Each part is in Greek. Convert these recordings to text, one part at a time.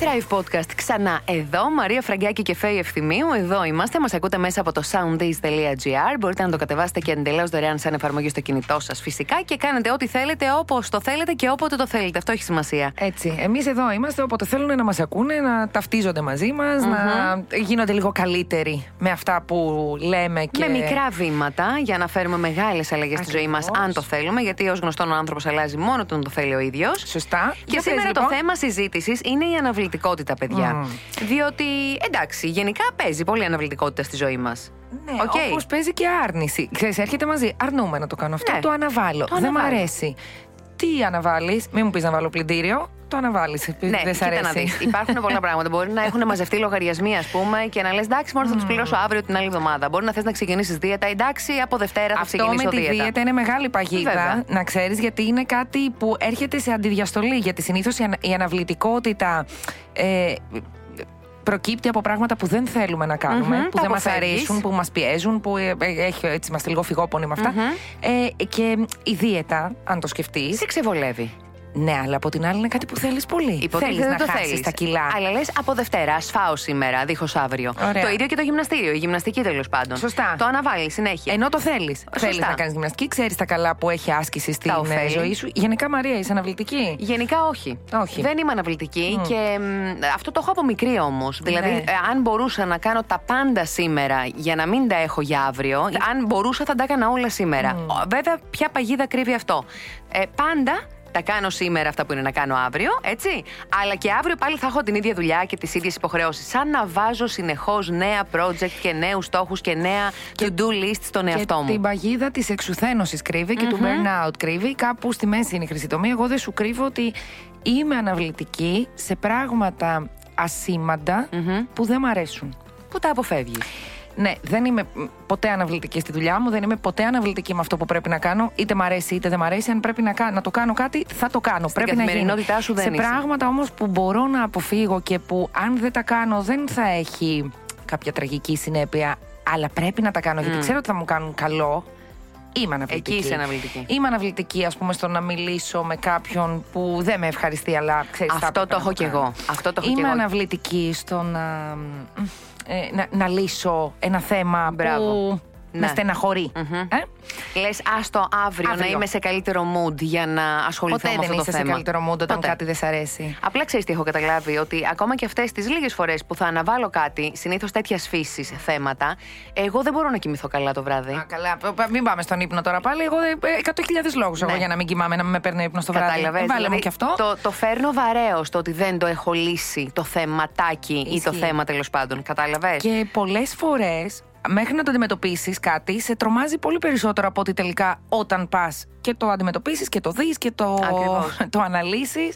Thrive Podcast ξανά εδώ. Μαρία Φραγκάκη και Φέη Ευθυμίου. Εδώ είμαστε. Μας ακούτε μέσα από το sounddays.gr. Μπορείτε να το κατεβάσετε και εντελώς δωρεάν σαν εφαρμογή στο κινητό σας φυσικά και κάνετε ό,τι θέλετε, όπως το θέλετε και όποτε το θέλετε. Αυτό έχει σημασία. Έτσι. Εμείς εδώ είμαστε όποτε θέλουν να μας ακούνε, να ταυτίζονται μαζί μας, να γίνονται λίγο καλύτεροι με αυτά που λέμε και... Με μικρά βήματα για να φέρουμε μεγάλες αλλαγές στη ζωή μας, Ακριβώς. αν το θέλουμε. Γιατί ως γνωστόν ο άνθρωπος αλλάζει μόνο όταν το θέλει ο ίδιος. Σωστά. Και Για πες, σήμερα το λοιπόν. θέμα συζήτησης είναι η αναβλητικότητα, παιδιά. Μμμ. Διότι, εντάξει, γενικά παίζει πολύ αναβλητικότητα στη ζωή μας. Ναι, Οκ. όπως παίζει και άρνηση. Ξέρεις, έρχεται μαζί. Αρνούμαι να το κάνω αυτό. Ναι. Το αναβάλω. Το Δεν μ' αναβάλω. αρέσει. Τι αναβάλεις, μην μου πεις να βάλω πλυντήριο. Το αναβάλεις. Ναι, δεν σ' κοίτα αρέσει. να δεις. Υπάρχουν πολλά πράγματα. Μπορεί να έχουν μαζευτεί λογαριασμοί, ας πούμε, και να λες: Εντάξει, μόνο θα τους πληρώσω αύριο την άλλη εβδομάδα. Μπορεί να θες να ξεκινήσεις δίαιτα. Εντάξει, από Δευτέρα θα Αυτό ξεκινήσω με τη δίαιτα. δίαιτα είναι μεγάλη παγίδα, Βέβαια. να ξέρεις, γιατί είναι κάτι που έρχεται σε αντιδιαστολή. Γιατί συνήθως η, ανα- η αναβλητικότητα. Ε, Προκύπτει από πράγματα που δεν θέλουμε να κάνουμε, Μμμ, που τα δεν μας αποφεύγεις. αρέσουν, που μας πιέζουν, που ε, ε, έχει, έτσι, είμαστε λίγο φυγόπονοι με αυτά. Ε, και η δίαιτα, αν το σκεφτείς. Σε ξεβολεύει. Ναι, αλλά από την άλλη είναι κάτι που θέλεις πολύ. Υποτίθεται Θέλεις δεν να το χάσεις θέλεις. τα κιλά. Αλλά λες από Δευτέρα, ας φάω σήμερα, δίχως αύριο. Ωραία. Το ίδιο και το γυμναστήριο, η γυμναστική τέλος πάντων. Σωστά. Το αναβάλεις συνέχεια. Ενώ το θέλεις. Σωστά. Θέλεις να κάνεις γυμναστική, ξέρεις τα καλά που έχει άσκηση στην ε, ωφέλη. ζωή σου. Γενικά, Μαρία, είσαι αναβλητική; Γενικά όχι. Όχι. Δεν είμαι αναβλητική και μ, αυτό το έχω από μικρή όμως. Δηλαδή, Ναι. ε, αν μπορούσα να κάνω τα πάντα σήμερα για να μην τα έχω για αύριο, αν μπορούσα θα τα έκανα όλα σήμερα. Ο, Βέβαια, ποια παγίδα κρύβει αυτό. Ε, πάντα τα κάνω σήμερα αυτά που είναι να κάνω αύριο, έτσι. Αλλά και αύριο πάλι θα έχω την ίδια δουλειά και τις ίδιες υποχρεώσεις. Σαν να βάζω συνεχώς νέα project και νέους στόχους και νέα to-do list στον εαυτό και μου. την παγίδα της εξουθένωσης κρύβει και του burnout κρύβει. Κάπου στη μέση είναι η χρυσή τομή. Εγώ δεν σου κρύβω ότι είμαι αναβλητική σε πράγματα ασήμαντα που δεν μ' αρέσουν. Πού τα αποφεύγεις. Ναι, δεν είμαι μ, ποτέ αναβλητική στη δουλειά μου, δεν είμαι ποτέ αναβλητική με αυτό που πρέπει να κάνω. Είτε μ' αρέσει είτε δεν μ' αρέσει. Αν πρέπει να, κα- να το κάνω κάτι, θα το κάνω. πρέπει να γίνει. καθημερινότητά σου δεν Σε είσαι. πράγματα όμως που μπορώ να αποφύγω και που αν δεν τα κάνω δεν θα έχει κάποια τραγική συνέπεια, αλλά πρέπει να τα κάνω γιατί ξέρω ότι θα μου κάνουν καλό. Είμαι αναβλητική. Εκεί είσαι αναβλητική. Είμαι αναβλητική, ας πούμε, στο να μιλήσω με κάποιον που δεν με ευχαριστεί, αλλά ξέρεις. Αυτό το έχω κι εγώ. Αυτό το έχω κι Είμαι εγώ. αναβλητική στο να, ε, να, να λύσω ένα θέμα Μπράβο. που Ναι. με στεναχωρεί. Ε; Λες, άστο αύριο, Αύριο. να είμαι σε καλύτερο mood για να ασχοληθώ Ποτέ με δεν αυτό είσαι το σε θέμα. καλύτερο mood όταν Ποτέ. κάτι δεν σ' αρέσει. Απλά ξέρεις τι έχω καταλάβει, ότι ακόμα και αυτές τις λίγες φορές που θα αναβάλω κάτι, συνήθως τέτοιας φύσης θέματα, εγώ δεν μπορώ να κοιμηθώ καλά το βράδυ. Α, καλά. Π- π- Μην πάμε στον ύπνο τώρα πάλι. Εγώ ε, 100.000 λόγους εγώ Ναι. για να μην κοιμάμαι, να μην με παίρνει ύπνος στο βράδυ. Κατάλαβες. Ε, Βάλε μου και αυτό. Το, το φέρνω βαρέως το ότι δεν το έχω λύσει το θεματάκι ή το Ισχύει. θέμα τέλος πάντων. Κατάλαβες; Και πολλές φορές, μέχρι να το αντιμετωπίσεις κάτι, σε τρομάζει πολύ περισσότερο από ότι τελικά όταν πας και το αντιμετωπίσεις και το δεις και το, Ακριβώς. το αναλύσεις.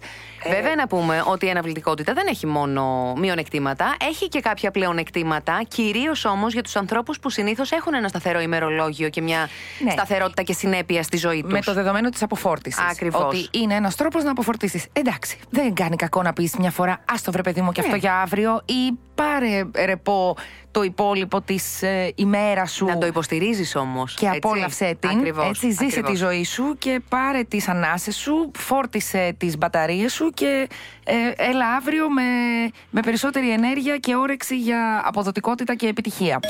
Βέβαια, να πούμε ότι η αναβλητικότητα δεν έχει μόνο μειονεκτήματα, έχει και κάποια πλεονεκτήματα, κυρίως όμως για τους ανθρώπους που συνήθως έχουν ένα σταθερό ημερολόγιο και μια Ναι. σταθερότητα και συνέπεια στη ζωή τους. Με το δεδομένο της αποφόρτησης. Ακριβώς. Ότι είναι ένας τρόπος να αποφορτήσεις. Εντάξει, δεν κάνει κακό να πεις μια φορά, Α το βρε παιδί μου και αυτό Ναι. για αύριο, ή πάρε ρεπό το υπόλοιπο της ε, ημέρας σου. Να το υποστηρίζεις όμως. και απόλαυσέ την. Ακριβώς, έτσι, ζήσε ακριβώς. τη ζωή σου και πάρε τις ανάσες σου, φόρτισε τις μπαταρίες σου και ε, έλα αύριο με, με περισσότερη ενέργεια και όρεξη για αποδοτικότητα και επιτυχία.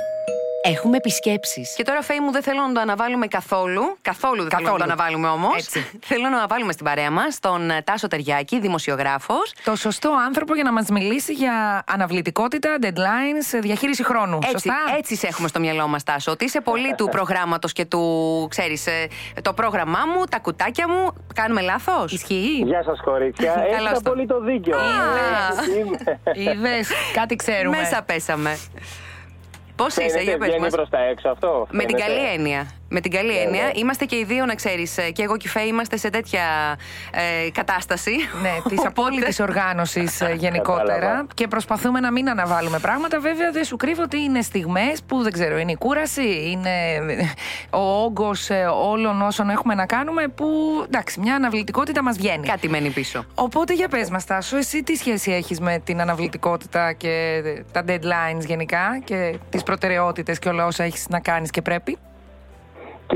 Έχουμε επισκέψεις. Και τώρα, Φέη μου, δεν θέλω να το αναβάλουμε καθόλου. Καθόλου δεν θέλω να το Καθόλου. αναβάλουμε όμως. Έτσι. θέλω να αναβάλουμε στην παρέα μας τον ε, Τάσο Τεριάκη, δημοσιογράφος. Το σωστό άνθρωπο για να μας μιλήσει για αναβλητικότητα, deadlines, διαχείριση χρόνου. Έτσι, Σωστά; έτσι σε έχουμε στο μυαλό μας, Τάσο. Ότι είσαι πολύ του προγράμματος και του, ξέρεις, το πρόγραμμά μου, τα κουτάκια μου. Κάνουμε λάθος; Ισχύει. Γεια σας, κορίτσια. Καλώς Έχετε το. πολύ το δίκιο. Α. Είμαι. Είδες, κάτι ξέρουμε. Μέσα πέσαμε. Πώς είσαι, Φαίνεται, για πες βγαίνει μας. προς τα έξω αυτό. Με την φαίνεται. καλή έννοια. Με την καλή Ναι, έννοια. ναι. Είμαστε και οι δύο, να ξέρεις. Και εγώ και η Φέη είμαστε σε τέτοια ε, κατάσταση. Ναι, της απόλυτης οργάνωσης γενικότερα. Κατάλαβα. και προσπαθούμε να μην αναβάλουμε πράγματα. Βέβαια, δεν σου κρύβω ότι είναι στιγμές που δεν ξέρω, είναι η κούραση, είναι ο όγκος όλων όσων έχουμε να κάνουμε που εντάξει, μια αναβλητικότητα μας βγαίνει. Κάτι μένει πίσω. Οπότε για πες μας Τάσο, εσύ τι σχέση έχεις με την αναβλητικότητα και τα deadlines γενικά και τις προτεραιότητες και όλα όσα έχεις να κάνεις και πρέπει;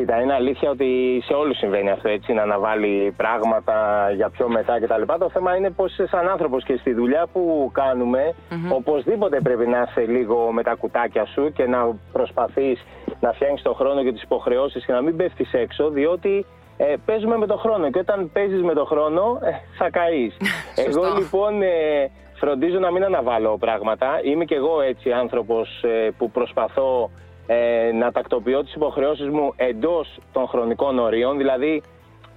Κοίτα, είναι αλήθεια ότι σε όλους συμβαίνει αυτό έτσι, να αναβάλει πράγματα για πιο μετά κτλ. Το θέμα είναι πως σαν άνθρωπος και στη δουλειά που κάνουμε, οπωσδήποτε πρέπει να είσαι λίγο με τα κουτάκια σου και να προσπαθείς να φτιάχνεις τον χρόνο και τις υποχρεώσεις και να μην πέφτεις έξω, διότι ε, παίζουμε με τον χρόνο και όταν παίζεις με τον χρόνο ε, θα καείς. εγώ λοιπόν ε, φροντίζω να μην αναβάλω πράγματα. Είμαι κι εγώ έτσι άνθρωπος ε, που προσπαθώ ε, να τακτοποιώ τις υποχρεώσεις μου εντός των χρονικών ορίων. Δηλαδή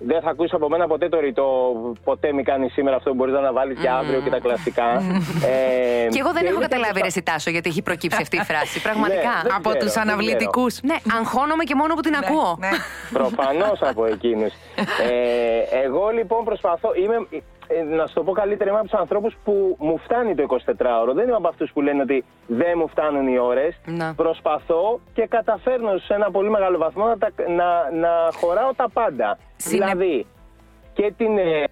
δεν θα ακούσει από μένα ποτέ το ρητό ποτέ μη κάνεις σήμερα αυτό που μπορείς να αναβάλεις για αύριο και τα κλασικά. ε, Και εγώ δεν έχω είναι καταλάβει και ρε Σιτάσο γιατί έχει προκύψει αυτή η φράση. Πραγματικά. δεν Από ξέρω, τους δεν αναβλητικούς. Ναι, αγχώνομαι και μόνο που την ακούω. Ναι. Προφανώς από εκείνους. Ε, εγώ λοιπόν προσπαθώ. Είμαι, ε, να σου το πω καλύτερα, είμαι από τους ανθρώπους που μου φτάνει το 24ωρο. Δεν είμαι από αυτούς που λένε ότι δεν μου φτάνουν οι ώρες. Να. Προσπαθώ και καταφέρνω σε ένα πολύ μεγάλο βαθμό να, τα- να, να χωράω τα πάντα. Συνε- Δηλαδή, και την, ε,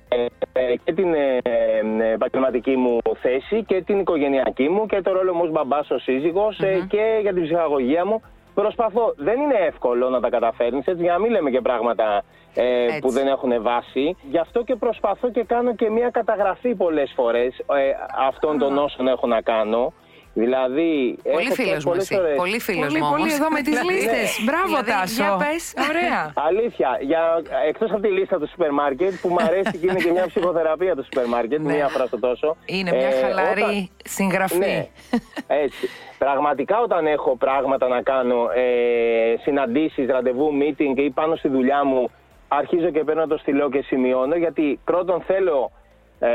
ε, και την ε, ε, επαγγελματική μου θέση και την οικογενειακή μου και το ρόλο μου ως μπαμπάς, ως σύζυγος ε, και για την ψυχαγωγία μου. Προσπαθώ. Δεν είναι εύκολο να τα καταφέρνεις, έτσι, για να μην λέμε και πράγματα ε, Έτσι. που δεν έχουν βάση. Γι' αυτό και προσπαθώ και κάνω και μια καταγραφή πολλές φορές ε, αυτών των όσων έχω να κάνω. Δηλαδή, Πολύ έχω φίλος μου πολλές εσύ. ώρες- Πολύ φίλος Πολύ, μου. πολύ όμως. εδώ με τις Δηλαδή, λίστες. Μπράβο δηλαδή, Τάσο. Για πες. Ωραία. Αλήθεια, για, εκτός από τη λίστα του σούπερ μάρκετ που μου αρέσει και είναι και μια ψυχοθεραπεία του σούπερ μάρκετ, Ναι. μία φορά στο τόσο. Είναι μια Ε, χαλαρή όταν- συγγραφή. Ναι, έτσι. Πραγματικά όταν έχω πράγματα να κάνω, ε, συναντήσεις, ραντεβού, meeting ή πάνω στη δουλειά μου, αρχίζω και παίρνω το στυλό και σημειώνω, γιατί πρώτον θέλω ε,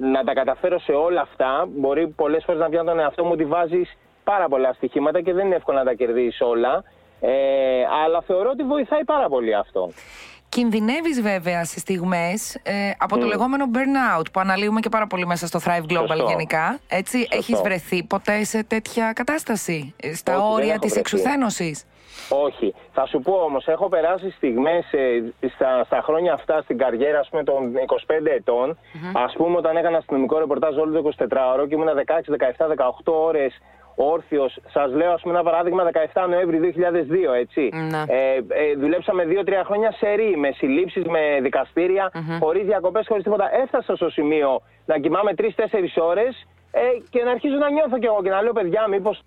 να τα καταφέρω σε όλα αυτά. Μπορεί πολλές φορές να πιάνω τον εαυτό μου ότι βάζεις πάρα πολλά στοιχήματα και δεν είναι εύκολο να τα κερδίσεις όλα. Ε, αλλά θεωρώ ότι βοηθάει πάρα πολύ αυτό. Κινδυνεύεις βέβαια σε στιγμές ε, από το λεγόμενο burnout που αναλύουμε και πάρα πολύ μέσα στο Thrive Global Σωστό. γενικά. Έτσι, Σωστό. έχεις βρεθεί ποτέ σε τέτοια κατάσταση, ε, στα Όχι, δεν όρια έχω της βρεθεί. εξουθένωσης; Όχι. Θα σου πω όμως, έχω περάσει στιγμές ε, στα, στα χρόνια αυτά στην καριέρα ας πούμε, των 25 ετων Ας πούμε όταν έκανα αστυνομικό ρεπορτάζ όλο το 24ωρο και ήμουν 16, 17, 18 ώρες όρθιος. Σας λέω ας πούμε ένα παράδειγμα 17 Νοέμβρη 2002 έτσι. Να. Ε, ε, δουλέψαμε 2-3 χρόνια σε ρί, με συλλήψεις, με δικαστήρια, χωρίς διακοπές, χωρίς τίποτα. Έφτασα στο σημείο να κοιμάμαι 3-4 ώρες ε, και να αρχίζω να νιώθω κι εγώ και να λέω παιδιά μήπως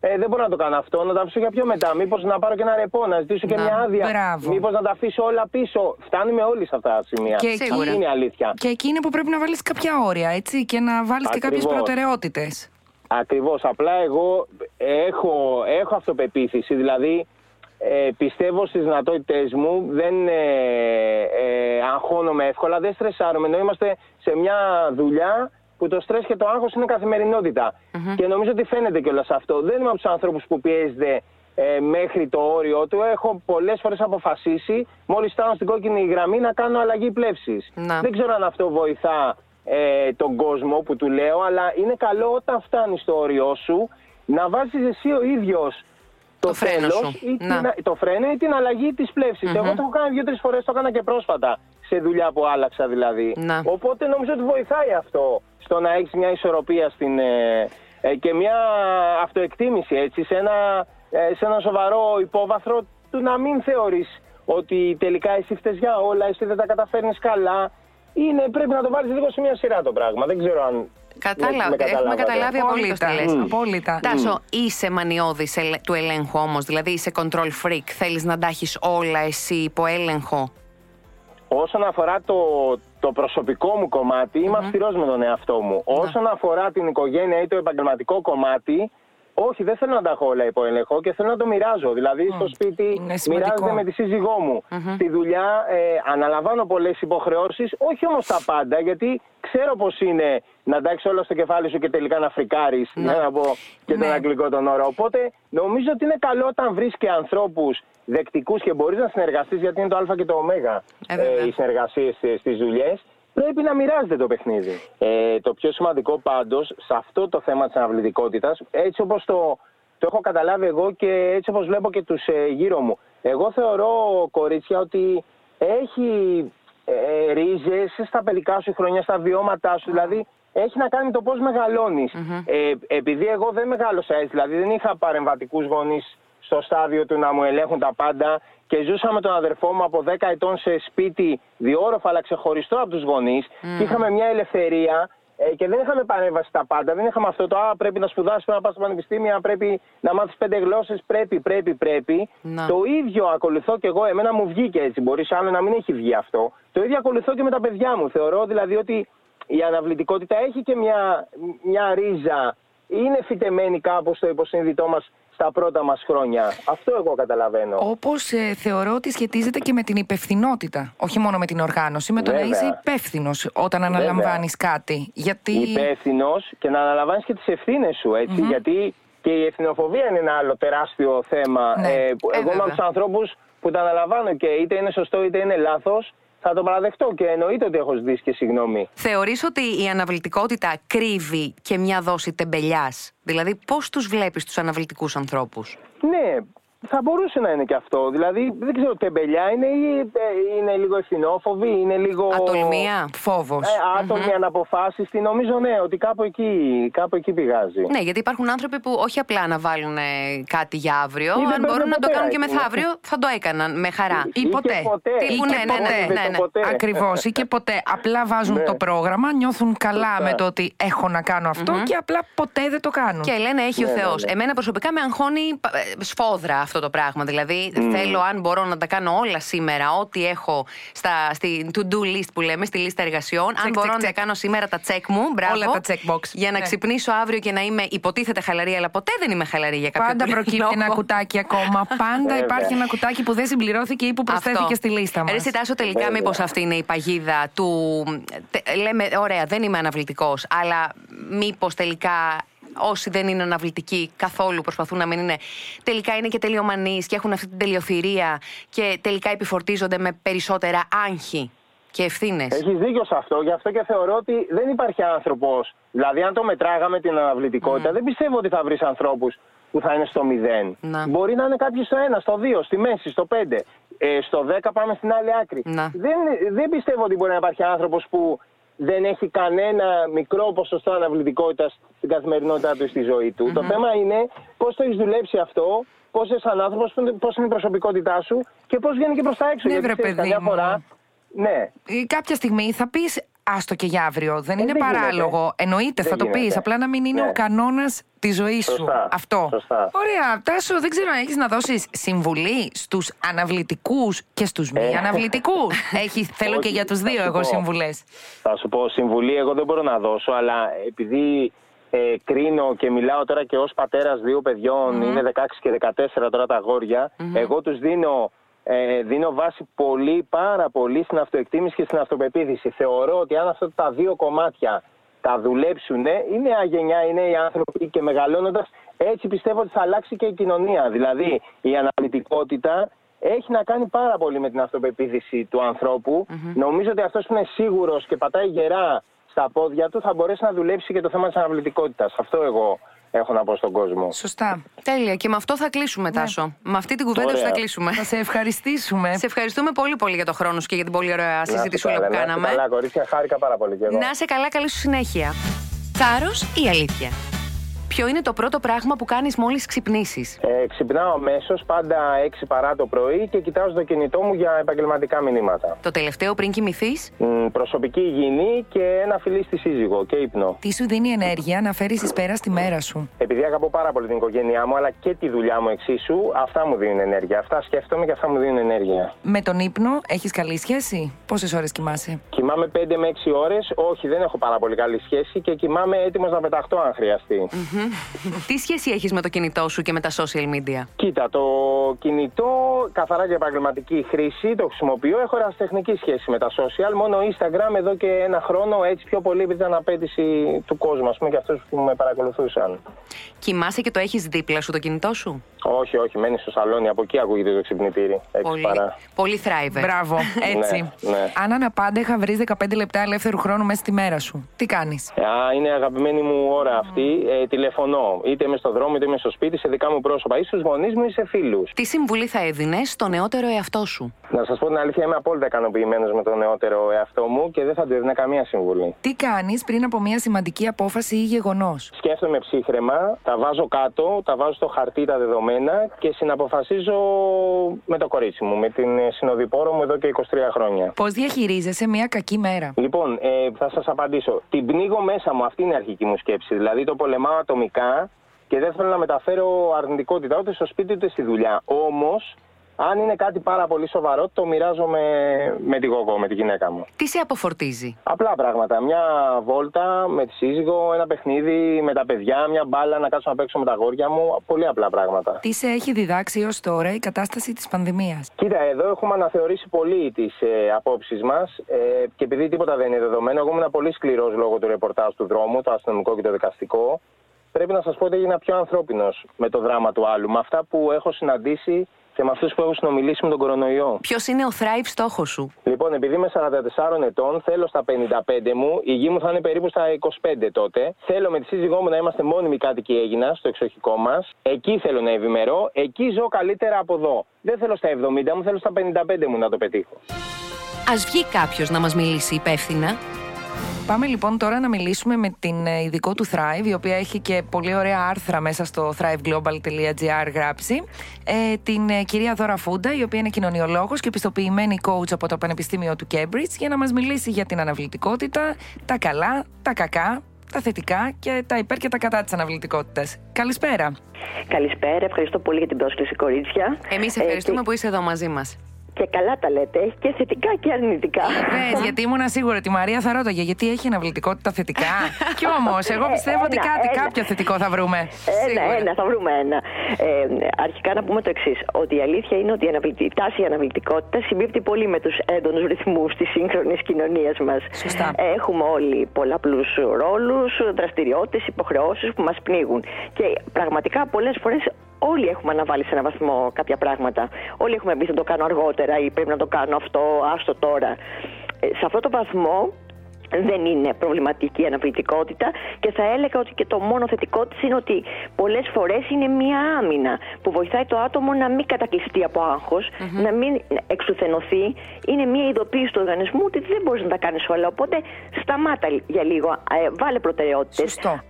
ε, δεν μπορώ να το κάνω αυτό, να τα αφήσω για πιο μετά. Μήπως να πάρω και ένα ρεπό, να ζητήσω και Να, μια άδεια. μπράβο. Μήπως να τα αφήσω όλα πίσω. Φτάνουμε όλοι σε αυτά τα σημεία. Και Αυτή εκεί- είναι η αλήθεια. Και εκεί είναι που πρέπει να βάλεις κάποια όρια, έτσι, και να βάλεις και κάποιες Ακριβώς. προτεραιότητες. Ακριβώς. Απλά εγώ έχω, έχω αυτοπεποίθηση. Δηλαδή ε, πιστεύω στις δυνατότητές μου. Δεν ε, ε, αγχώνομαι εύκολα. Δεν στρεσάρομαι. Ενώ είμαστε σε μια δουλειά που το στρες και το άγχος είναι καθημερινότητα. Και νομίζω ότι φαίνεται κιόλας αυτό. Δεν είμαι από τους ανθρώπου που πιέζεται ε, μέχρι το όριο του. Έχω πολλές φορές αποφασίσει, μόλις φτάνω στην κόκκινη γραμμή, να κάνω αλλαγή πλεύσης. Να. Δεν ξέρω αν αυτό βοηθά ε, τον κόσμο που του λέω, αλλά είναι καλό όταν φτάνεις στο όριό σου να βάζεις εσύ ο ίδιος το, Το φρένο τέλος σου. ή Να. την, το φρένο ή την αλλαγή της πλευση Εγώ το έχω κάνει δύο-τρεις φορές, το έκανα και πρόσφατα σε δουλειά που άλλαξα δηλαδή. Να. Οπότε νομίζω ότι βοηθάει αυτό στο να έχεις μια ισορροπία στην, ε, ε, και μια αυτοεκτίμηση έτσι, σε ένα, ε, σε ένα σοβαρό υπόβαθρο του να μην θεωρείς ότι τελικά εσύ φταίς για όλα, εσύ δεν τα καταφέρνεις καλά. Είναι, πρέπει να το βάλεις λίγο σε μια σειρά το πράγμα. Δεν ξέρω αν Κατάλαβα. με Έχουμε καταλάβατε. καταλάβει απολύτω τι Απόλυτα. λες. Απόλυτα. Τάσο, είσαι μανιώδης του ελέγχου όμως, δηλαδή είσαι control freak. Θέλεις να τα έχεις όλα εσύ υπό έλεγχο; Όσον αφορά το, το προσωπικό μου κομμάτι, είμαι αυστηρός με τον εαυτό μου. Όσον αφορά την οικογένεια ή το επαγγελματικό κομμάτι, όχι, δεν θέλω να τα έχω όλα υπό έλεγχο και θέλω να το μοιράζω. Δηλαδή, στο σπίτι μοιράζεται με τη σύζυγό μου. Στη δουλειά ε, αναλαμβάνω πολλές υποχρεώσεις, όχι όμως τα πάντα, γιατί ξέρω πώς είναι να εντάξει όλα στο κεφάλι σου και τελικά να φρικάρεις. Ναι. να πω και τον ναι. αγγλικό τον όρο. Οπότε νομίζω ότι είναι καλό όταν βρεις και ανθρώπους δεκτικούς και μπορείς να συνεργαστείς, γιατί είναι το Α και το Ω ε, ε, οι συνεργασίες στις δουλειές πρέπει να μοιράζεται το παιχνίδι. Ε, το πιο σημαντικό πάντως σε αυτό το θέμα της αναβλητικότητας, έτσι όπως το, το έχω καταλάβει εγώ και έτσι όπως βλέπω και τους ε, γύρω μου. Εγώ θεωρώ, κορίτσια, ότι έχει ε, ρίζες στα παιδικά σου χρόνια, στα βιώματά σου. Δηλαδή, έχει να κάνει το πώς Ε, επειδή εγώ δεν μεγάλωσα έτσι, δηλαδή δεν είχα παρεμβατικούς γονείς στο στάδιο του να μου ελέγχουν τα πάντα και ζούσα με τον αδερφό μου από 10 ετών σε σπίτι διόροφα αλλά ξεχωριστό από τους γονείς και είχαμε μια ελευθερία ε, και δεν είχαμε παρέμβαση στα πάντα. Δεν είχαμε αυτό το «Α, πρέπει να σπουδάσεις, πρέπει να πας στο πανεπιστήμιο, πρέπει να μάθεις πέντε γλώσσες, πρέπει, πρέπει, πρέπει». Το ίδιο ακολουθώ και εγώ, εμένα μου βγήκε έτσι, μπορεί άλλο να μην έχει βγει αυτό. Το ίδιο ακολουθώ και με τα παιδιά μου. Θεωρώ δηλαδή ότι η αναβλητικότητα έχει και μια, μια ρίζα, είναι φυτεμένη κάπου στο υποσυνείδητό μας στα πρώτα μας χρόνια. Αυτό εγώ καταλαβαίνω. Όπως ε, θεωρώ ότι σχετίζεται και με την υπευθυνότητα, όχι μόνο με την οργάνωση, με το να είσαι υπεύθυνος όταν αναλαμβάνεις κάτι. Γιατί... Υπεύθυνος και να αναλαμβάνεις και τις ευθύνες σου, ετσι γιατί και η ευθυνοφοβία είναι ένα άλλο τεράστιο θέμα. Ναι. Ε, εγώ είμαι από τους ανθρώπους που τα αναλαμβάνω και είτε είναι σωστό είτε είναι λάθος θα το παραδεχτώ και εννοείται ότι έχω ζητήσει και συγγνώμη. Θεωρείς ότι η αναβλητικότητα κρύβει και μια δόση τεμπελιάς; Δηλαδή πώς τους βλέπεις τους αναβλητικούς ανθρώπους; Ναι, θα μπορούσε να είναι και αυτό. Δηλαδή, δεν ξέρω, τεμπελιά είναι ή ε, είναι λίγο ευθυνόφοβη, είναι λίγο. Ατολμία, φόβος. Ε, άτομη mm-hmm. αναποφάσιστη. Νομίζω ναι, ότι κάπου εκεί, κάπου εκεί πηγάζει. Ναι, γιατί υπάρχουν άνθρωποι που όχι απλά να βάλουν κάτι για αύριο, αν μπορούν να το κάνουν και μεθαύριο, θα το έκαναν με χαρά. Ή, ή ποτέ. ποτέ. Ή ναι, ναι, ναι, ναι, ναι. Ακριβώς. Ή και ποτέ. Απλά βάζουν το πρόγραμμα, νιώθουν καλά με το ότι έχω να κάνω και απλά ποτέ δεν το κάνουν. Και λένε έχει ο Θεός. Εμένα προσωπικά με αγχώνει ε, σφόδρα αυτό το πράγμα. Δηλαδή, θέλω, αν μπορώ να τα κάνω όλα σήμερα, ό,τι έχω στα, στη to-do list που λέμε, στη λίστα εργασιών, αν μπορώ να τα κάνω σήμερα τα check μου, μπράβο. Όλα τα check box. Για να ναι. ξυπνήσω αύριο και να είμαι υποτίθεται χαλαρή, αλλά ποτέ δεν είμαι χαλαρή για κάποιο Πάντα προκύπτει ένα κουτάκι ακόμα. Πάντα υπάρχει ένα κουτάκι που δεν συμπληρώθηκε ή που προσθέθηκε στη λίστα μας. Εσύ τάσο τελικά, μήπως αυτή είναι η παγίδα του. Λέμε, ωραία, δεν είμαι αναβλητικός, αλλά μήπως τελικά όσοι δεν είναι αναβλητικοί καθόλου, προσπαθούν να μην είναι. Τελικά είναι και τελειομανείς και έχουν αυτή την τελειοθυρία και τελικά επιφορτίζονται με περισσότερα άγχη και ευθύνες. Έχει δίκιος σε αυτό. Γι' αυτό και θεωρώ ότι δεν υπάρχει άνθρωπος. Δηλαδή, αν το μετράγαμε την αναβλητικότητα, δεν πιστεύω ότι θα βρεις ανθρώπους που θα είναι στο 0. Να. Μπορεί να είναι κάποιοι στο 1, στο 2, στη μέση, στο 5. Ε, στο 10 πάμε στην άλλη άκρη. Δεν, δεν πιστεύω ότι μπορεί να υπάρχει άνθρωπος που δεν έχει κανένα μικρό ποσοστό αναβλητικότητας στην καθημερινότητά του στη ζωή του. Το θέμα είναι πώς το έχεις δουλέψει αυτό, πώς είσαι σαν άνθρωπος, πώς είναι η προσωπικότητά σου και πώς βγαίνει και προς τα έξω. Ναι, Γιατί βρε, καμιά φορά. Ναι. Κάποια στιγμή θα πεις άστο και για αύριο. Δεν ε, είναι παράλογο. Εννοείται, θα το πεις. Απλά να μην είναι ναι. ο κανόνας της ζωής σου. Αυτό. Σωστά. Ωραία. Τάσο, δεν ξέρω αν έχεις να δώσεις συμβουλή στους αναβλητικούς και στους μη ε. αναβλητικούς. έχει, θέλω και για τους δύο εγώ συμβουλές. Θα σου πω, συμβουλή εγώ δεν μπορώ να δώσω, αλλά επειδή ε, κρίνω και μιλάω τώρα και ως πατέρας δύο παιδιών, είναι 16 και 14 τώρα τα αγόρια, εγώ τους δίνω ε, δίνω βάση πολύ, πάρα πολύ στην αυτοεκτίμηση και στην αυτοπεποίθηση. Θεωρώ ότι αν αυτά τα δύο κομμάτια τα δουλέψουν, η νέα γενιά, είναι οι άνθρωποι και μεγαλώνοντας, έτσι πιστεύω ότι θα αλλάξει και η κοινωνία. Δηλαδή, η αναλυτικότητα έχει να κάνει πάρα πολύ με την αυτοπεποίθηση του ανθρώπου. Νομίζω ότι αυτός που είναι σίγουρος και πατάει γερά στα πόδια του θα μπορέσει να δουλέψει και το θέμα της αναβλητικότητα. Αυτό εγώ έχω να πω στον κόσμο. Σωστά. Τέλεια. Και με αυτό θα κλείσουμε, ναι. Τάσο. Με αυτή την κουβέντα σου θα κλείσουμε. Θα σε ευχαριστήσουμε. Σε ευχαριστούμε πολύ πολύ για το χρόνο σου και για την πολύ ωραία συζήτηση που κάναμε. Καλά, κορίτσια, χάρηκα πάρα πολύ και εγώ. Να σε καλά, καλή σου συνέχεια. Θάρρος ή αλήθεια; Ποιο είναι το πρώτο πράγμα που κάνεις μόλις ξυπνήσεις; Ε, ξυπνάω αμέσως, πάντα 6 παρά το πρωί και κοιτάζω το κινητό μου για επαγγελματικά μηνύματα. Το τελευταίο πριν κοιμηθείς; προσωπική υγιεινή και ένα φιλί στη σύζυγο και ύπνο. Τι σου δίνει ενέργεια να φέρεις εις πέρα στη μέρα σου; Επειδή αγαπώ πάρα πολύ την οικογένειά μου, αλλά και τη δουλειά μου εξίσου, αυτά μου δίνουν ενέργεια. Αυτά σκέφτομαι και αυτά μου δίνουν ενέργεια. Με τον ύπνο έχεις καλή σχέση; Πόσες ώρες κοιμάσαι; Κοιμάμαι 5 με 6 ώρες. Όχι, δεν έχω πάρα πολύ καλή σχέση και κοιμάμαι έτοιμος να πεταχτώ αν χρειαστεί. Τι σχέση έχεις με το κινητό σου και με τα social media; Κοίτα, το κινητό καθαρά για επαγγελματική χρήση το χρησιμοποιώ. Έχω ερασιτεχνική σχέση με τα social. Μόνο Instagram εδώ και ένα χρόνο έτσι πιο πολύ επειδή ήταν απέτηση του κόσμου, ας πούμε, και αυτούς που με παρακολουθούσαν. Κοιμάσαι και το έχεις δίπλα σου το κινητό σου; Όχι, όχι, μένεις στο σαλόνι. Από εκεί ακούγεται το ξυπνητήρι. Πολύ, πολύ θράιβε. Μπράβο, έτσι. ναι, ναι. Αν αναπάντεχα βρεις 15 λεπτά ελεύθερου χρόνου μέσα στη μέρα σου, τι κάνεις; είναι αγαπημένη μου ώρα αυτή. Ε, τηλεφωνώ. Είτε είμαι στο δρόμο, είτε είμαι στο σπίτι, σε δικά μου πρόσωπα, ή στου γονείς μου ή σε φίλους. Τι συμβουλή θα έδινες στο νεότερο εαυτό σου; Να σας πω την αλήθεια, είμαι απόλυτα ικανοποιημένος με τον νεότερο εαυτό μου και δεν θα του έδινα καμία συμβουλή. Τι κάνεις πριν από μια σημαντική απόφαση ή γεγονός; Σκέφτομαι ψύχρεμα, τα βάζω κάτω, τα βάζω στο χαρτί τα δεδομένα και συναποφασίζω με το κορίτσι μου, με την συνοδοιπόρο μου εδώ και 23 χρόνια. Πώς διαχειρίζεσαι μια κακή μέρα; Λοιπόν, ε, θα σας απαντήσω. Την πνίγω μέσα μου, αυτή είναι η αρχική μου σκέψη. Δηλαδή το πολεμάω ατομικά και δεν θέλω να μεταφέρω αρνητικότητα ούτε στο σπίτι ούτε στη δουλειά. Όμως αν είναι κάτι πάρα πολύ σοβαρό, το μοιράζομαι με τη γογό, με τη γυναίκα μου. Τι σε αποφορτίζει; Απλά πράγματα. Μια βόλτα με τη σύζυγο, ένα παιχνίδι με τα παιδιά, μια μπάλα να κάτσω να παίξω με τα γόρια μου. Πολύ απλά πράγματα. Τι σε έχει διδάξει ως τώρα η κατάσταση της πανδημίας; Κοίτα, εδώ έχουμε αναθεωρήσει πολύ τις ε, απόψεις μας ε, και επειδή τίποτα δεν είναι δεδομένο, εγώ ήμουν πολύ σκληρός λόγω του ρεπορτάζ του δρόμου, το αστυνομικό και το δικαστικό. Πρέπει να σας πω ότι έγινα πιο ανθρώπινος με το δράμα του άλλου. Με αυτά που έχω συναντήσει και με αυτούς που έχω συνομιλήσει με τον κορονοϊό. Ποιος είναι ο Thrive στόχος σου, Λοιπόν, επειδή είμαι 44 ετών, θέλω στα 55 μου, η γη μου θα είναι περίπου στα 25 τότε. Θέλω με τη σύζυγό μου να είμαστε μόνιμοι κάτοικοι Έγινας, στο εξοχικό μας. Εκεί θέλω να ευημερώ, εκεί ζω καλύτερα από εδώ. Δεν θέλω στα 70 μου, θέλω στα 55 μου να το πετύχω. Α βγει κάποιος να μας μιλήσει υπεύθυνα; Πάμε λοιπόν τώρα να μιλήσουμε με την ε, ειδικό του Thrive, η οποία έχει και πολύ ωραία άρθρα μέσα στο thriveglobal.gr γράψει. Ε, την ε, κυρία Δώρα Φούντα, η οποία είναι κοινωνιολόγος και επιστοποιημένη coach από το Πανεπιστήμιο του Cambridge, για να μας μιλήσει για την αναβλητικότητα, τα καλά, τα κακά, τα θετικά και τα υπέρ και τα κατά της αναβλητικότητας. Καλησπέρα. Καλησπέρα, ευχαριστώ πολύ για την πρόσκληση, κορίτσια. Εμείς ευχαριστούμε που είσαι εδώ μαζί μας. Και καλά τα λέτε. Έχει και θετικά και αρνητικά. Πες, γιατί ήμουν σίγουρη ότι η Μαρία θα ρώταγε γιατί έχει αναβλητικότητα θετικά. Κι όμως, εγώ πιστεύω ότι κάτι, κάποιο θετικό θα βρούμε. Ένα, ένα, θα βρούμε ένα. Ε, αρχικά να πούμε το εξής: Ότι η αλήθεια είναι ότι η, τάση αναβλητικότητας συμπίπτει πολύ με τους έντονους ρυθμούς της σύγχρονης κοινωνίας μας. Σωστά. Έχουμε όλοι πολλαπλούς ρόλους, δραστηριότητες, υποχρεώσεις που μας πνίγουν. Και πραγματικά πολλές φορές όλοι έχουμε αναβάλει σε έναν βαθμό κάποια πράγματα. Όλοι έχουμε πει θα το κάνω αργότερα ή πρέπει να το κάνω αυτό, άστο τώρα. Ε, σε αυτό το βαθμό δεν είναι προβληματική η αναβλητικότητα και θα έλεγα ότι και το μόνο θετικό της είναι ότι πολλές φορές είναι μία άμυνα που βοηθάει το άτομο να μην κατακλειστεί από αγχος να μην εξουθενωθεί. Είναι μία ειδοποίηση του οργανισμού ότι δεν μπορείς να τα κάνεις όλα. Οπότε σταμάτα για λίγο, ε, βάλε προτεραιότητες. Σωστό.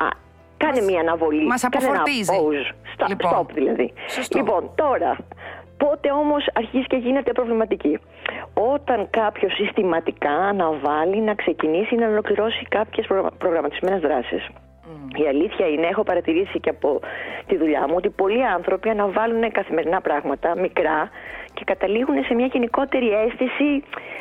Κάνε μια αναβολή. Μας αποφορτίζει. Stop, λοιπόν, stop δηλαδή. Σωστό. Λοιπόν, τώρα, πότε όμως αρχίζει και γίνεται προβληματική; Όταν κάποιος συστηματικά αναβάλει να ξεκινήσει να ολοκληρώσει κάποιες προ... προγραμματισμένες δράσεις. Η αλήθεια είναι, έχω παρατηρήσει και από τη δουλειά μου, ότι πολλοί άνθρωποι αναβάλουν καθημερινά πράγματα, μικρά, και καταλήγουν σε μια γενικότερη αίσθηση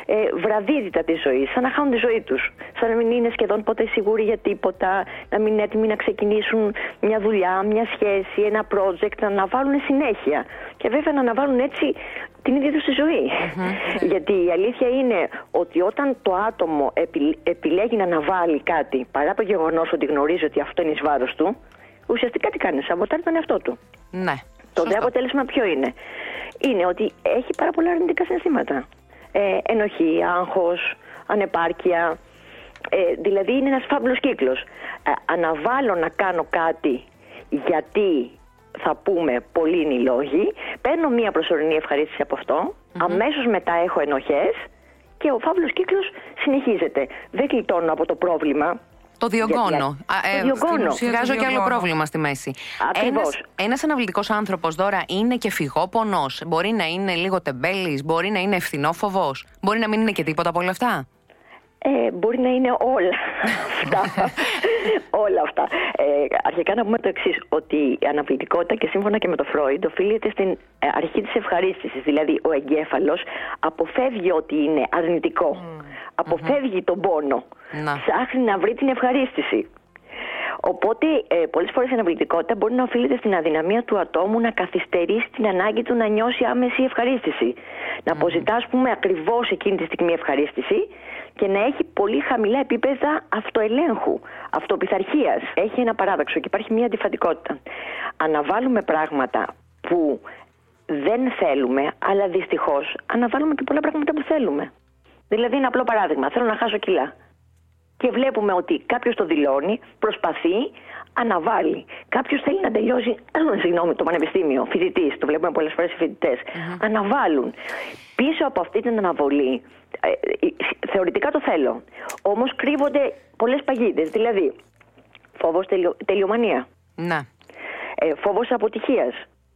ε, βραδύτητα της ζωής, σαν να χάνουν τη ζωή τους. Σαν να μην είναι σχεδόν ποτέ σίγουροι για τίποτα, να μην είναι έτοιμοι να ξεκινήσουν μια δουλειά, μια σχέση, ένα project, να αναβάλουν συνέχεια. Και βέβαια να αναβάλουν έτσι την ίδια τους τη ζωη Γιατί η αλήθεια είναι ότι όταν το άτομο επιλέγει να αναβάλει κάτι παρά το γεγονός ότι γνωρίζει ότι αυτό είναι εις βάρος του, ουσιαστικά τι κάνει, σαμποτάρει τον εαυτό του. Ναι. Το δε αποτέλεσμα ποιο είναι; Είναι ότι έχει πάρα πολλά αρνητικά συναισθήματα. Ε, ενοχή, άγχος, ανεπάρκεια. Ε, δηλαδή είναι ένας φαύλος κύκλος. Ε, αναβάλω να κάνω κάτι γιατί θα πούμε πολλοί είναι οι λόγοι. Παίρνω μία προσωρινή ευχαρίστηση από αυτό. Αμέσως μετά έχω ενοχές και ο φαύλος κύκλος συνεχίζεται. Δεν κλειτώνω από το πρόβλημα Το διωγγώνω. Ε, το διωγγώνω. Βγάζω και άλλο πρόβλημα στη μέση. Ακριβώς. Ένας αναβλητικός άνθρωπος τώρα είναι και φυγόπονος. Μπορεί να είναι λίγο τεμπέλης, μπορεί να είναι ευθυνόφοβος. Μπορεί να μην είναι και τίποτα από όλα αυτά. Ε, μπορεί να είναι όλα αυτά. όλα αυτά. Ε, αρχικά να πούμε το εξής, ότι η αναβλητικότητα και σύμφωνα και με το Φρόιντ οφείλεται στην ε, αρχή της ευχαρίστησης. Δηλαδή ο εγκέφαλος αποφεύγει ότι είναι αρνητικό. Αποφεύγει τον πόνο. Να. Ψάχνει να βρει την ευχαρίστηση. Οπότε, ε, πολλές φορές η αναβλητικότητα μπορεί να οφείλεται στην αδυναμία του ατόμου να καθυστερήσει την ανάγκη του να νιώσει άμεση ευχαρίστηση. Να αποζητά, ας πούμε, ακριβώς εκείνη τη στιγμή ευχαρίστηση και να έχει πολύ χαμηλά επίπεδα αυτοελέγχου, αυτοπιθαρχίας. Έχει ένα παράδοξο και υπάρχει μια αντιφατικότητα. Αναβάλουμε πράγματα που δεν θέλουμε, αλλά δυστυχώς αναβάλουμε και πολλά πράγματα που θέλουμε. Δηλαδή, ένα απλό παράδειγμα. Θέλω να χάσω κιλά και βλέπουμε ότι κάποιος το δηλώνει, προσπαθεί, αναβάλει. Κάποιος θέλει να τελειώσει, συγγνώμη, το πανεπιστήμιο, φοιτητής, το βλέπουμε πολλές φορές οι φοιτητε αναβάλουν. Πίσω από αυτή την αναβολή, ε, ε, θεωρητικά το θέλω. Όμως κρύβονται πολλές παγίδες. Δηλαδή, φόβος τελειω, τελειομανία. Να. Ε, φόβος αποτυχίας.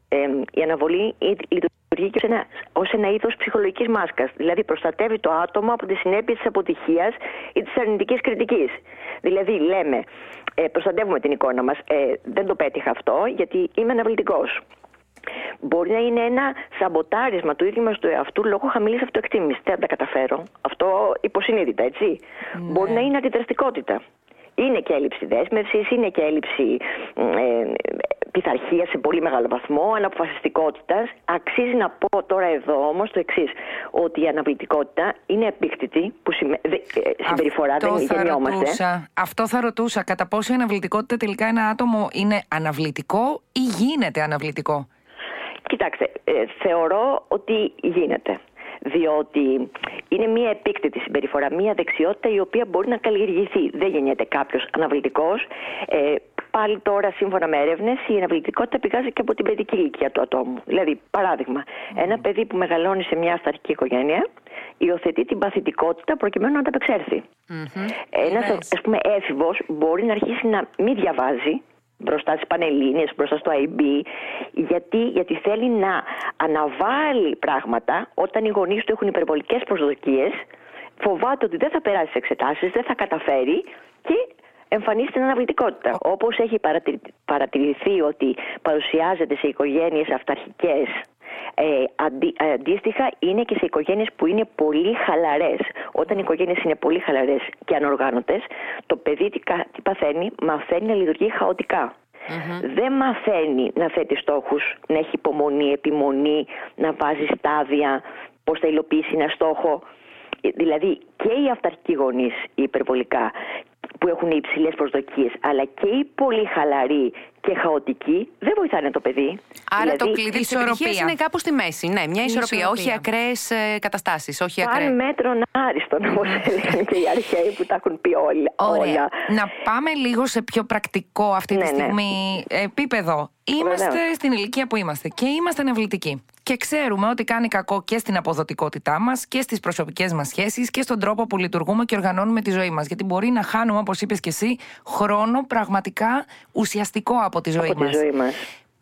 Ε, η αναβολή λειτουργεί και ως ένα, ένα είδος ψυχολογικής μάσκας. Δηλαδή, προστατεύει το άτομο από τις συνέπειες της αποτυχίας ή της αρνητικής κριτικής. Δηλαδή, λέμε, ε, προστατεύουμε την εικόνα μας. Ε, δεν το πέτυχα αυτό, γιατί είμαι αναβλητικός. Μπορεί να είναι ένα σαμποτάρισμα του ίδιου μας του εαυτού λόγω χαμηλής αυτοεκτίμησης. Δεν τα καταφέρω. Αυτό υποσυνείδητα, έτσι. Ναι. Μπορεί να είναι αντιδραστικότητα. Είναι και έλλειψη δέσμευσης, είναι και έλλειψη ε, πειθαρχίας σε πολύ μεγάλο βαθμό, αναποφασιστικότητας. Αξίζει να πω τώρα εδώ όμως το εξής, ότι η αναβλητικότητα είναι επίκτητη, που ε, συμπεριφορά Αυτό δεν γεννιόμαστε. Ρωτούσα, αυτό θα ρωτούσα. Κατά πόσο η αναβλητικότητα τελικά ένα άτομο είναι αναβλητικό ή γίνεται αναβλητικό; Κοιτάξτε, ε, θεωρώ ότι γίνεται διότι είναι μια επίκτητη συμπεριφορά, μια δεξιότητα η οποία μπορεί να καλλιεργηθεί. Δεν γεννιέται κάποιος αναβλητικός. Ε, πάλι τώρα, σύμφωνα με έρευνες, η αναβλητικότητα πηγάζει και από την παιδική ηλικία του ατόμου. Δηλαδή, παράδειγμα, ένα παιδί που μεγαλώνει σε μια αυταρχική οικογένεια υιοθετεί την παθητικότητα προκειμένου να ανταπεξέλθει. Mm-hmm. Ένας, ας πούμε, έφηβος μπορεί να αρχίσει να μην διαβάζει μπροστά στις Πανελλήνιες, μπροστά στο IB, γιατί, γιατί θέλει να αναβάλει πράγματα όταν οι γονείς του έχουν υπερβολικές προσδοκίες, φοβάται ότι δεν θα περάσει τις εξετάσεις, δεν θα καταφέρει και εμφανίζει την αναβλητικότητα. Όπως έχει παρατηρηθεί ότι παρουσιάζεται σε οικογένειες αυταρχικές ε, αντί, αντίστοιχα είναι και σε οικογένειες που είναι πολύ χαλαρές. Όταν οι οικογένειες είναι πολύ χαλαρές και ανοργάνωτες, το παιδί τι, τι παθαίνει, μαθαίνει να λειτουργεί Δεν μαθαίνει να θέτει στόχους, να έχει υπομονή, επιμονή, να βάζει στάδια, πώς θα υλοποιήσει ένα στόχο. Δηλαδή και οι αυταρχικοί γονείς, υπερβολικά, που έχουν υψηλές προσδοκίες, αλλά και οι πολύ χαλαροί και χαοτικοί δεν βοηθάνε το παιδί. Άρα δηλαδή, το κλειδί της επιτυχία είναι κάπου στη μέση. Ναι, μια ισορροπία, όχι ακραίες καταστάσεις. Όχι ακραίες... Πάνε μέτρον άριστον, όπως έλεγαν και οι αρχαίοι που τα έχουν πει όλα. Ωραία. Να πάμε λίγο σε πιο πρακτικό αυτή τη ναι, ναι. στιγμή επίπεδο. Είμαστε στην ηλικία που είμαστε και είμαστε νευλητικοί. Και ξέρουμε ότι κάνει κακό και στην αποδοτικότητά μας και στις προσωπικές μας σχέσεις και στον τρόπο που λειτουργούμε και οργανώνουμε τη ζωή μας. Γιατί μπορεί να χάνουμε, όπως είπες και εσύ, χρόνο πραγματικά ουσιαστικό από τη ζωή μας.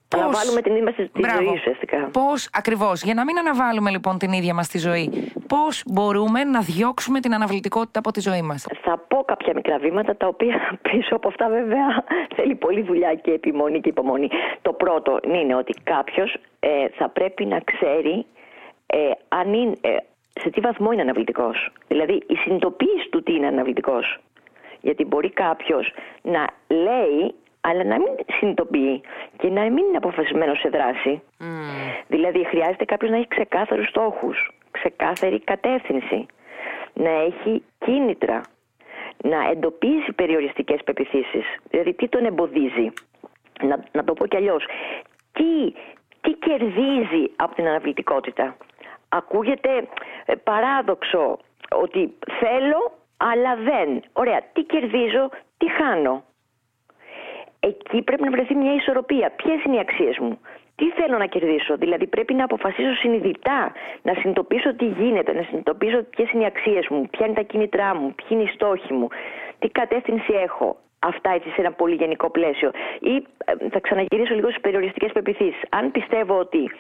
Πώς... Αναβάλουμε την ίδια στη ζωή ουσιαστικά. Πώς ακριβώς, για να μην αναβάλουμε λοιπόν την ίδια μας τη ζωή, πώς μπορούμε να διώξουμε την αναβλητικότητα από τη ζωή μας; Θα πω κάποια μικρά βήματα, τα οποία πίσω από αυτά βέβαια θέλει πολλή δουλειά και επιμονή και υπομονή. Το πρώτο είναι ότι κάποιος ε, θα πρέπει να ξέρει ε, αν είναι, ε, σε τι βαθμό είναι αναβλητικός. Δηλαδή η συνειδητοποίηση του τι είναι αναβλητικός. Γιατί μπορεί κάποιος να λέει αλλά να μην συνειδητοποιεί και να μην είναι αποφασισμένος σε δράση. Mm. Δηλαδή, χρειάζεται κάποιος να έχει ξεκάθαρους στόχους, ξεκάθαρη κατεύθυνση, να έχει κίνητρα, να εντοπίσει περιοριστικές πεπιθήσεις. Δηλαδή, τι τον εμποδίζει. Να, να το πω κι αλλιώς. Τι, τι κερδίζει από την αναβλητικότητα. Ακούγεται ε, παράδοξο ότι θέλω αλλά δεν. Ωραία, τι κερδίζω, τι χάνω εκεί πρέπει να βρεθεί μια ισορροπία. Ποιες είναι οι αξίες μου, τι θέλω να κερδίσω; Δηλαδή, πρέπει να αποφασίσω συνειδητά, να συνειδητοποιήσω τι γίνεται, να συνειδητοποιήσω ποιες είναι οι αξίες μου, ποια είναι τα κίνητρά μου, ποιοι είναι οι στόχοι μου. τι κατεύθυνση έχω. Αυτά έτσι σε ένα πολύ γενικό πλαίσιο. Ή ε, θα ξαναγυρίσω λίγο στις περιοριστικές πεπιθήσεις. Αν πιστεύω ότι,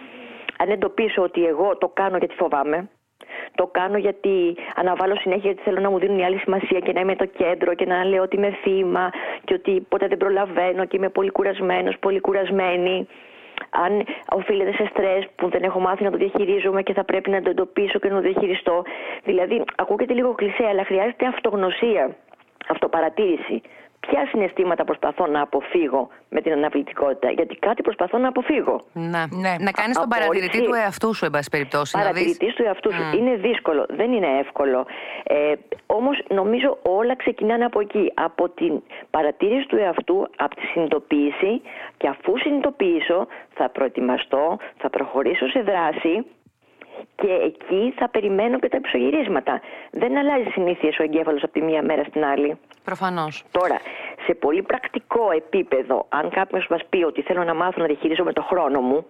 αν εντοπίσω ότι εγώ το κάνω γιατί φοβάμαι, το κάνω γιατί αναβάλω συνέχεια γιατί θέλω να μου δίνουν η άλλη σημασία και να είμαι το κέντρο και να λέω ότι είμαι θύμα και ότι ποτέ δεν προλαβαίνω και είμαι πολύ κουρασμένος, πολύ κουρασμένη. Αν οφείλεται σε στρες που δεν έχω μάθει να το διαχειρίζομαι και θα πρέπει να το εντοπίσω και να το διαχειριστώ. Δηλαδή, ακούγεται λίγο κλεισέ, αλλά χρειάζεται αυτογνωσία, αυτοπαρατήρηση ποια συναισθήματα προσπαθώ να αποφύγω με την αναβλητικότητα; Γιατί κάτι προσπαθώ να αποφύγω. Να, ναι. να κάνεις τον παρατηρητή του εαυτού σου, εν πάση περιπτώσει. Παρατηρητής του εαυτού σου. Είναι δύσκολο, δεν είναι εύκολο. Ε, Όμως νομίζω όλα ξεκινάνε από εκεί. Από την παρατήρηση του εαυτού, από τη συνειδητοποίηση και αφού συνειδητοποιήσω θα προετοιμαστώ, θα προχωρήσω σε δράση και εκεί θα περιμένω και τα επισογυρίσματα. Δεν αλλάζει συνήθειες ο εγκέφαλος από τη μία μέρα στην άλλη. Προφανώς. Τώρα, σε πολύ πρακτικό επίπεδο, αν κάποιος μας πει ότι θέλω να μάθω να διαχειρίζομαι το χρόνο μου.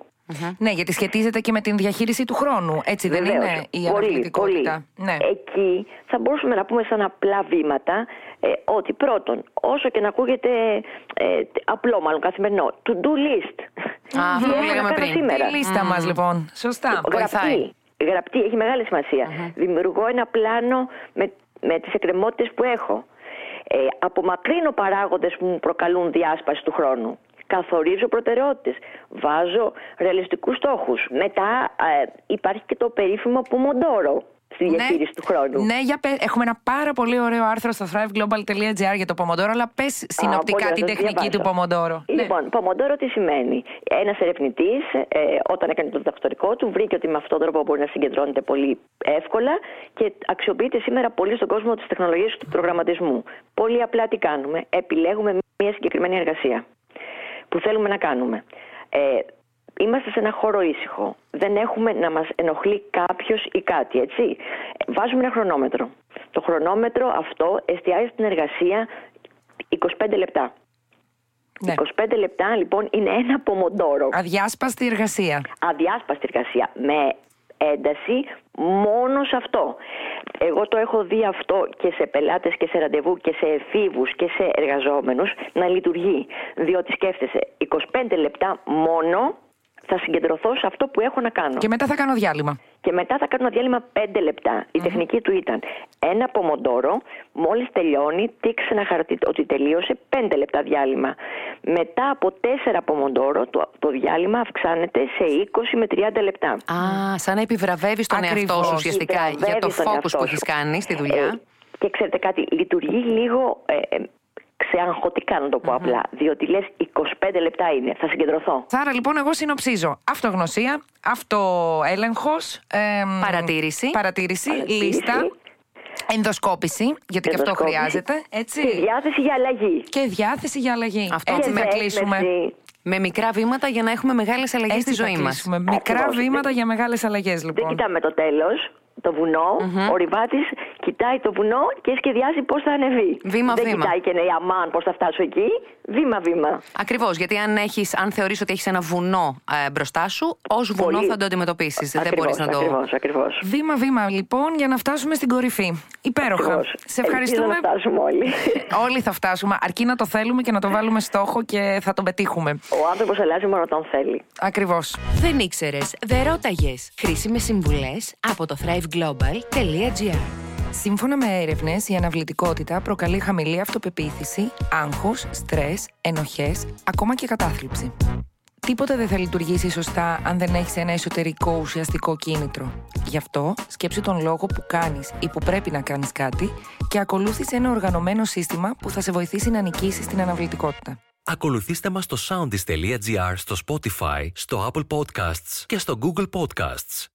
Ναι, γιατί σχετίζεται και με την διαχείριση του χρόνου. Έτσι δεν είναι η αναβλητικότητα. Ναι. Εκεί θα μπορούσαμε να πούμε σαν απλά βήματα ε, ότι πρώτον, όσο και να ακούγεται ε, απλό, μάλλον καθημερινό, to do list. Α, αυτό που λέγαμε πριν. Σήμερα. Τη λίστα μας, λοιπόν. Σωστά. Γραπτή. Γραπτή, έχει μεγάλη Δημιουργώ ένα πλάνο με, με τις εκκρεμότητες που έχω. Ε, απομακρύνω παράγοντες που μου προκαλούν διάσπαση του χρόνου. Καθορίζω προτεραιότητες. Βάζω ρεαλιστικούς στόχους. Μετά ε, υπάρχει και το περίφημο Pomodoro στη ναι. διαχείριση του χρόνου. Ναι, για έχουμε ένα πάρα πολύ ωραίο άρθρο στο thriveglobal.gr για το Pomodoro, αλλά πες συνοπτικά την τεχνική του Pomodoro. Ναι. Λοιπόν, ναι. Pomodoro τι σημαίνει; Ένας ερευνητής, ε, όταν έκανε το διδακτορικό του, βρήκε ότι με αυτόν τον τρόπο μπορεί να συγκεντρώνεται πολύ εύκολα και αξιοποιείται σήμερα πολύ στον κόσμο της τεχνολογίας του προγραμματισμού. Πολύ απλά τι κάνουμε; Επιλέγουμε μια συγκεκριμένη εργασία που θέλουμε να κάνουμε. Ε, είμαστε σε ένα χώρο ήσυχο. Δεν έχουμε να μας ενοχλεί κάποιος ή κάτι, έτσι. Βάζουμε ένα χρονόμετρο. Το χρονόμετρο αυτό εστιάζει στην εργασία 25 λεπτά. 25 ναι. λεπτά λοιπόν είναι ένα πομοντόρο. Αδιάσπαστη εργασία. Αδιάσπαστη εργασία. Με ένταση μόνο σε αυτό. Εγώ το έχω δει αυτό και σε πελάτες και σε ραντεβού και σε εφήβους και σε εργαζόμενους να λειτουργεί. Διότι σκέφτεσαι 25 λεπτά μόνο θα συγκεντρωθώ σε αυτό που έχω να κάνω. Και μετά θα κάνω διάλειμμα. Και μετά θα κάνω ένα διάλειμμα 5 λεπτά. Η τεχνική του ήταν ένα πομοντόρο, μόλις τελειώνει, τίξε ένα χαρτί ότι τελείωσε 5 λεπτά διάλειμμα. Μετά από 4 πομοντόρο, το, το διάλειμμα αυξάνεται σε 20 με 30 λεπτά. Α, σαν να επιβραβεύεις τον εαυτό σου ουσιαστικά για το φόκου που έχεις κάνει στη δουλειά. Ε, και ξέρετε κάτι, λειτουργεί λίγο ε, ε ξεαγχωτικά να το πω απλά. Διότι λες 25 λεπτά είναι, θα συγκεντρωθώ. Άρα λοιπόν, εγώ συνοψίζω. Αυτογνωσία, αυτοέλεγχος. Ε, παρατήρηση, παρατήρηση, λίστα. Ενδοσκόπηση, γιατί και αυτό χρειάζεται. Έτσι. Και διάθεση για αλλαγή. Και διάθεση για αλλαγή. Αυτό έτσι να κλείσουμε. Με μικρά βήματα για να έχουμε μεγάλες αλλαγές στη ζωή μας. Μικρά βήματα για μεγάλες αλλαγές, λοιπόν. Δεν κοιτάμε το τέλος το βουνο ο Ριβάτης κοιτάει το βουνό και σχεδιάζει πώς θα ανεβεί. Βήμα, Δεν βήμα. κοιτάει και λέει αμάν πώς θα φτάσω εκεί. Βήμα-βήμα. Ακριβώς. Γιατί αν, έχεις, αν θεωρείς ότι έχεις ένα βουνό ε, μπροστά σου, ως βουνό θα το αντιμετωπίσεις. Δεν μπορείς να το. Ακριβώς. Βήμα-βήμα λοιπόν για να φτάσουμε στην κορυφή. Υπέροχα. Ακριβώς. Σε ευχαριστούμε. να φτάσουμε όλοι. όλοι θα φτάσουμε. Αρκεί να το θέλουμε και να το βάλουμε στόχο και θα το πετύχουμε. Ο άνθρωπος αλλάζει μόνο όταν θέλει. Ακριβώς. Δεν ήξερες. Δεν ρώταγες. Χρήσιμες συμβουλές από το thriveglobal.gr. Σύμφωνα με έρευνες, η αναβλητικότητα προκαλεί χαμηλή αυτοπεποίθηση, άγχος, στρες, ενοχές, ακόμα και κατάθλιψη. Τίποτε δεν θα λειτουργήσει σωστά αν δεν έχεις ένα εσωτερικό ουσιαστικό κίνητρο. Γι' αυτό, σκέψου τον λόγο που κάνεις ή που πρέπει να κάνεις κάτι και ακολούθησε ένα οργανωμένο σύστημα που θα σε βοηθήσει να νικήσεις την αναβλητικότητα. Ακολουθήστε μας στο soundis.gr, στο Spotify, στο Apple Podcasts και στο Google Podcasts.